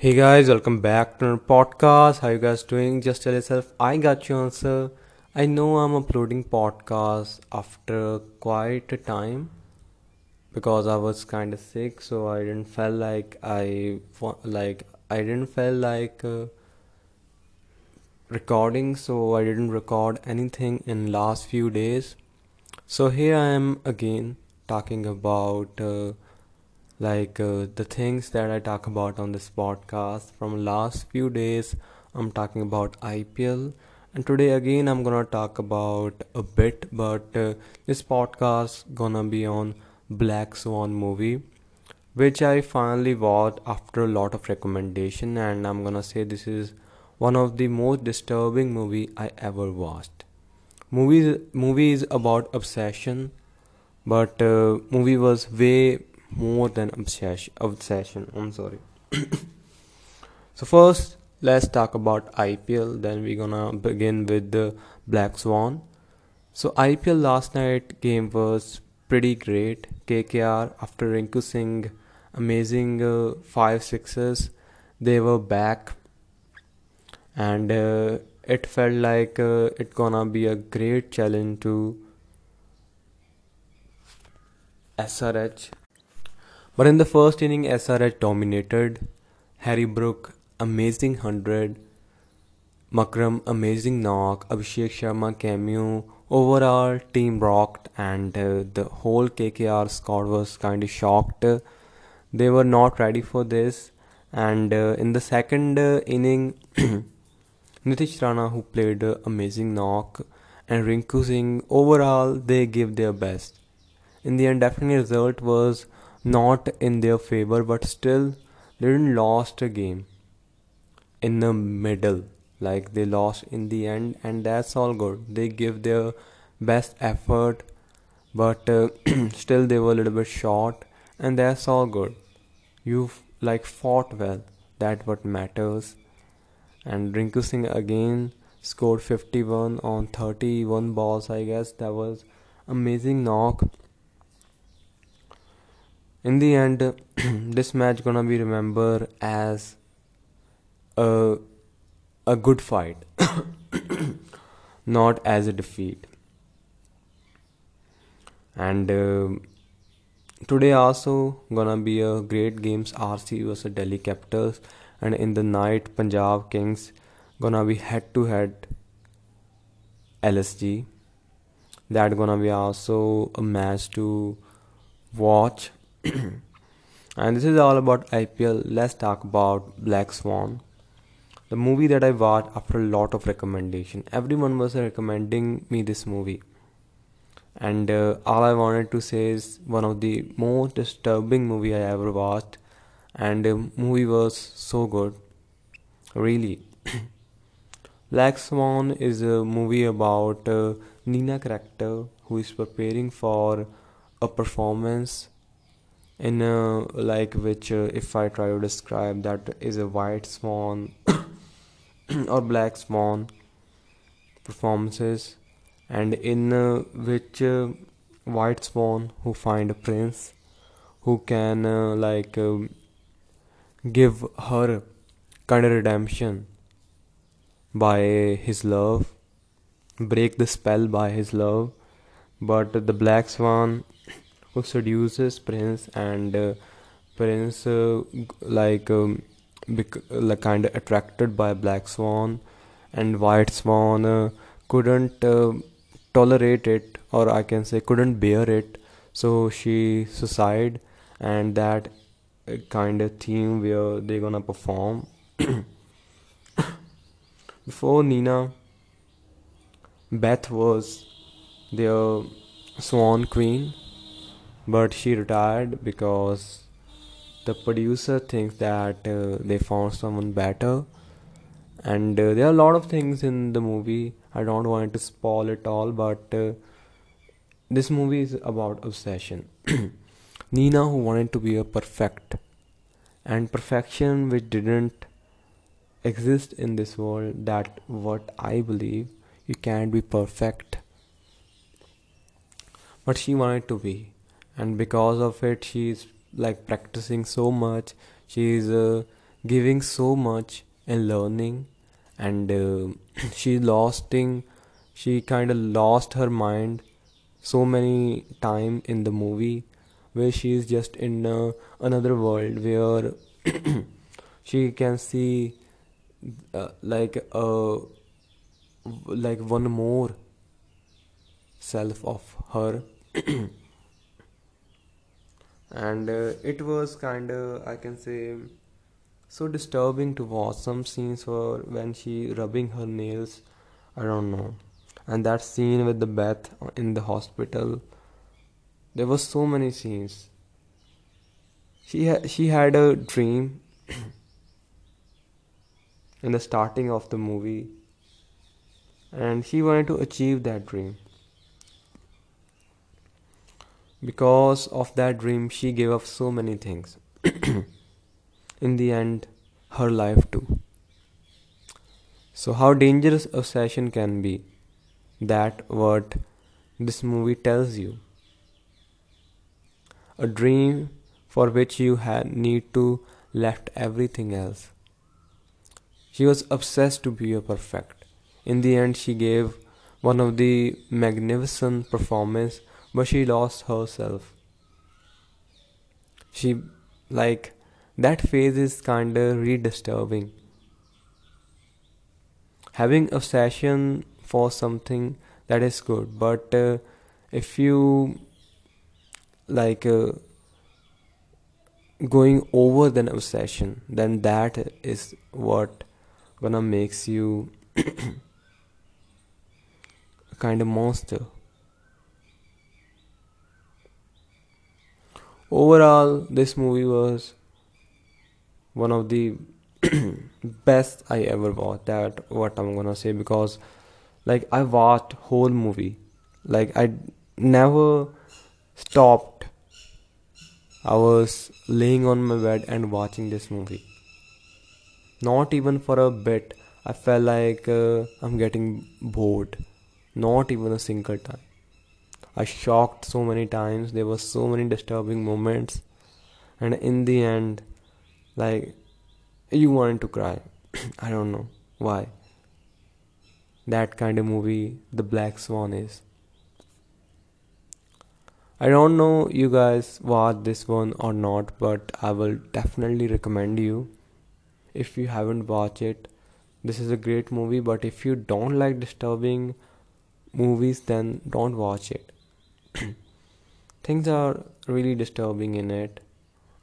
Hey guys, welcome back to our podcast. How you guys doing? Just tell yourself I got your answer. I know I'm uploading podcasts after quite a time because I was kind of sick, so I didn't feel like I like I didn't feel like uh, recording, so I didn't record anything in last few days. So here I am again talking about uh, like uh, the things that I talk about on this podcast from last few days. I'm talking about IPL, and today again I'm gonna talk about a bit, but uh, this podcast gonna be on Black Swan movie, which I finally watched after a lot of recommendation, and I'm gonna say this is one of the most disturbing movie I ever watched. Movies movie is about obsession but uh, movie was way more than obsession obsession i'm sorry. So first let's talk about ipl then we're gonna begin with the black swan. So ipl last night game was pretty great. Kkr after rinku singh amazing uh, five sixes they were back. And uh, it felt like uh, it gonna be a great challenge to SRH. But in the first inning, SRH dominated. Harry Brook, amazing 100. Markram, amazing knock. Abhishek Sharma, cameo. Overall, team rocked, and uh, the whole KKR squad was kind of shocked. They were not ready for this. And uh, in the second uh, inning, Nitish Rana, who played uh, amazing knock, and Rinku Singh, overall, they gave their best in the end definitely result was not in their favor but still they didn't lost a game in the middle. Like they lost in the end and that's all good. They give their best effort but uh, still they were a little bit short and that's all good. You've like fought well. That what matters. And Rinku Singh again scored 51 on 31 balls I guess. That was amazing knock in the end this match gonna be remembered as a a good fight not as a defeat. And uh, today also gonna be a great games RC versus Delhi Capitals. And in the night Punjab Kings gonna be head to head LSG that gonna be also a match to watch and this is all about IPL. Let's talk about Black Swan, the movie that I watched after a lot of recommendation. Everyone was recommending me this movie, and uh, all I wanted to say is one of the most disturbing movie I ever watched, and the movie was so good, really. Black Swan is a movie about uh, Nina character who is preparing for a performance in uh, like which uh, if i try to describe that is a white swan or black swan performances and in uh, which uh, white swan who find a prince who can uh, like um give her kind of redemption by his love break the spell by his love but the black swan who seduces prince and uh, prince uh, like um, bec- like kind of attracted by black swan and white swan uh, couldn't uh, tolerate it or i can say couldn't bear it. So she suicide and that uh, kind of theme where they're gonna perform. Before nina beth was their swan queen but she retired because the producer thinks that uh, they found someone better. And uh, there are a lot of things in the movie. I don't want to spoil it all but uh, this movie is about obsession. Nina who wanted to be a perfect and perfection which didn't exist in this world that what i believe you can't be perfect. But she wanted to be and because of it she's like practicing so much. She's uh, giving so much and learning. And uh, she losting she kind of lost her mind so many time in the movie where she is just in uh, another world where she can see uh, like uh, like one more self of her and uh, it was kind of i can say so disturbing to watch some scenes were when she rubbing her nails. I don't know. And that scene with the bath in the hospital there were so many scenes. She ha- she had a dream in the starting of the movie. And she wanted to achieve that dream because of that dream she gave up so many things. In the end her life too. So how dangerous obsession can be that what this movie tells you. A dream for which you need to left everything else. She was obsessed to be a perfect. In the end she gave one of the magnificent performance but she lost herself. She like that phase is kinda re-disturbing. Having obsession for something that is good but uh, if you like uh, going over than obsession then that is what gonna makes you kind of monster overall this movie was one of the best i ever watched that what i'm gonna say because like i watched whole movie. Like i never stopped. I was laying on my bed and watching this movie. Not even for a bit. I felt like uh, i'm getting bored. Not even a single time I shocked so many times. There were so many disturbing moments, and in the end, like you wanted to cry. I don't know why. That kind of movie, The Black Swan, is. I don't know you guys watch this one or not, but I will definitely recommend you if you haven't watched it. This is a great movie, but if you don't like disturbing movies, then don't watch it. things are really disturbing in it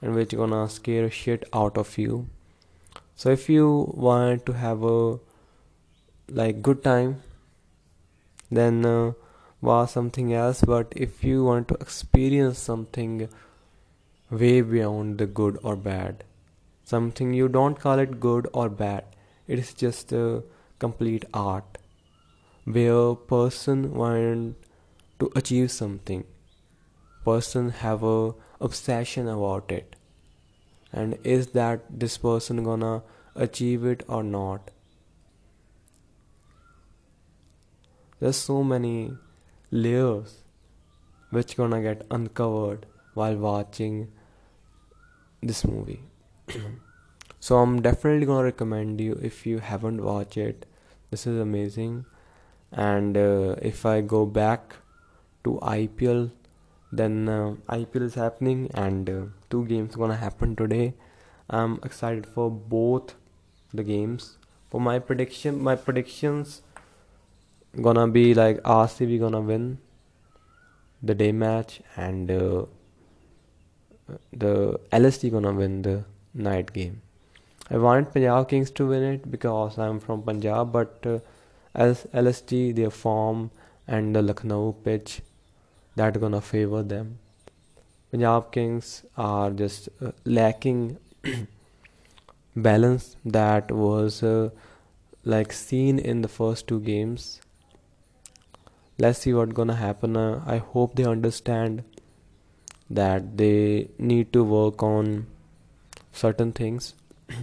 and which gonna scare shit out of you. So if you want to have a like good time then uh, watch something else. But if you want to experience something way beyond the good or bad something you don't call it good or bad it is just a complete art. Where person want to achieve something. Person have a obsession about it. And is that this person gonna achieve it or not? There's so many layers which gonna get uncovered while watching this movie. So i'm definitely gonna recommend you if you haven't watched it this is amazing. And uh, if i go back to IPL. Then uh, IPL is happening and uh, two games gonna happen today. I'm excited for both the games. For my prediction, my predictions gonna be like RCB gonna win the day match and uh, the LSG gonna win the night game. I want Punjab Kings to win it because I'm from Punjab, but uh, as LSG, their form and the Lucknow pitch that gonna favor them. Punjab Kings are just uh, lacking balance that was uh, like seen in the first two games. Let's see what's gonna happen. Uh, I hope they understand that they need to work on certain things.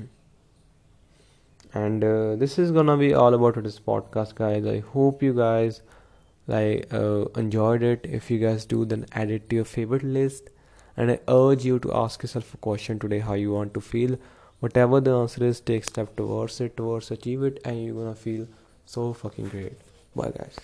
and uh, this is gonna be all about this podcast, guys. I hope you guys like uh, enjoyed it. If you guys do then add it to your favorite list. And i urge you to ask yourself a question today how you want to feel. Whatever the answer is take step towards it towards achieve it and you're gonna feel so fucking great. Bye guys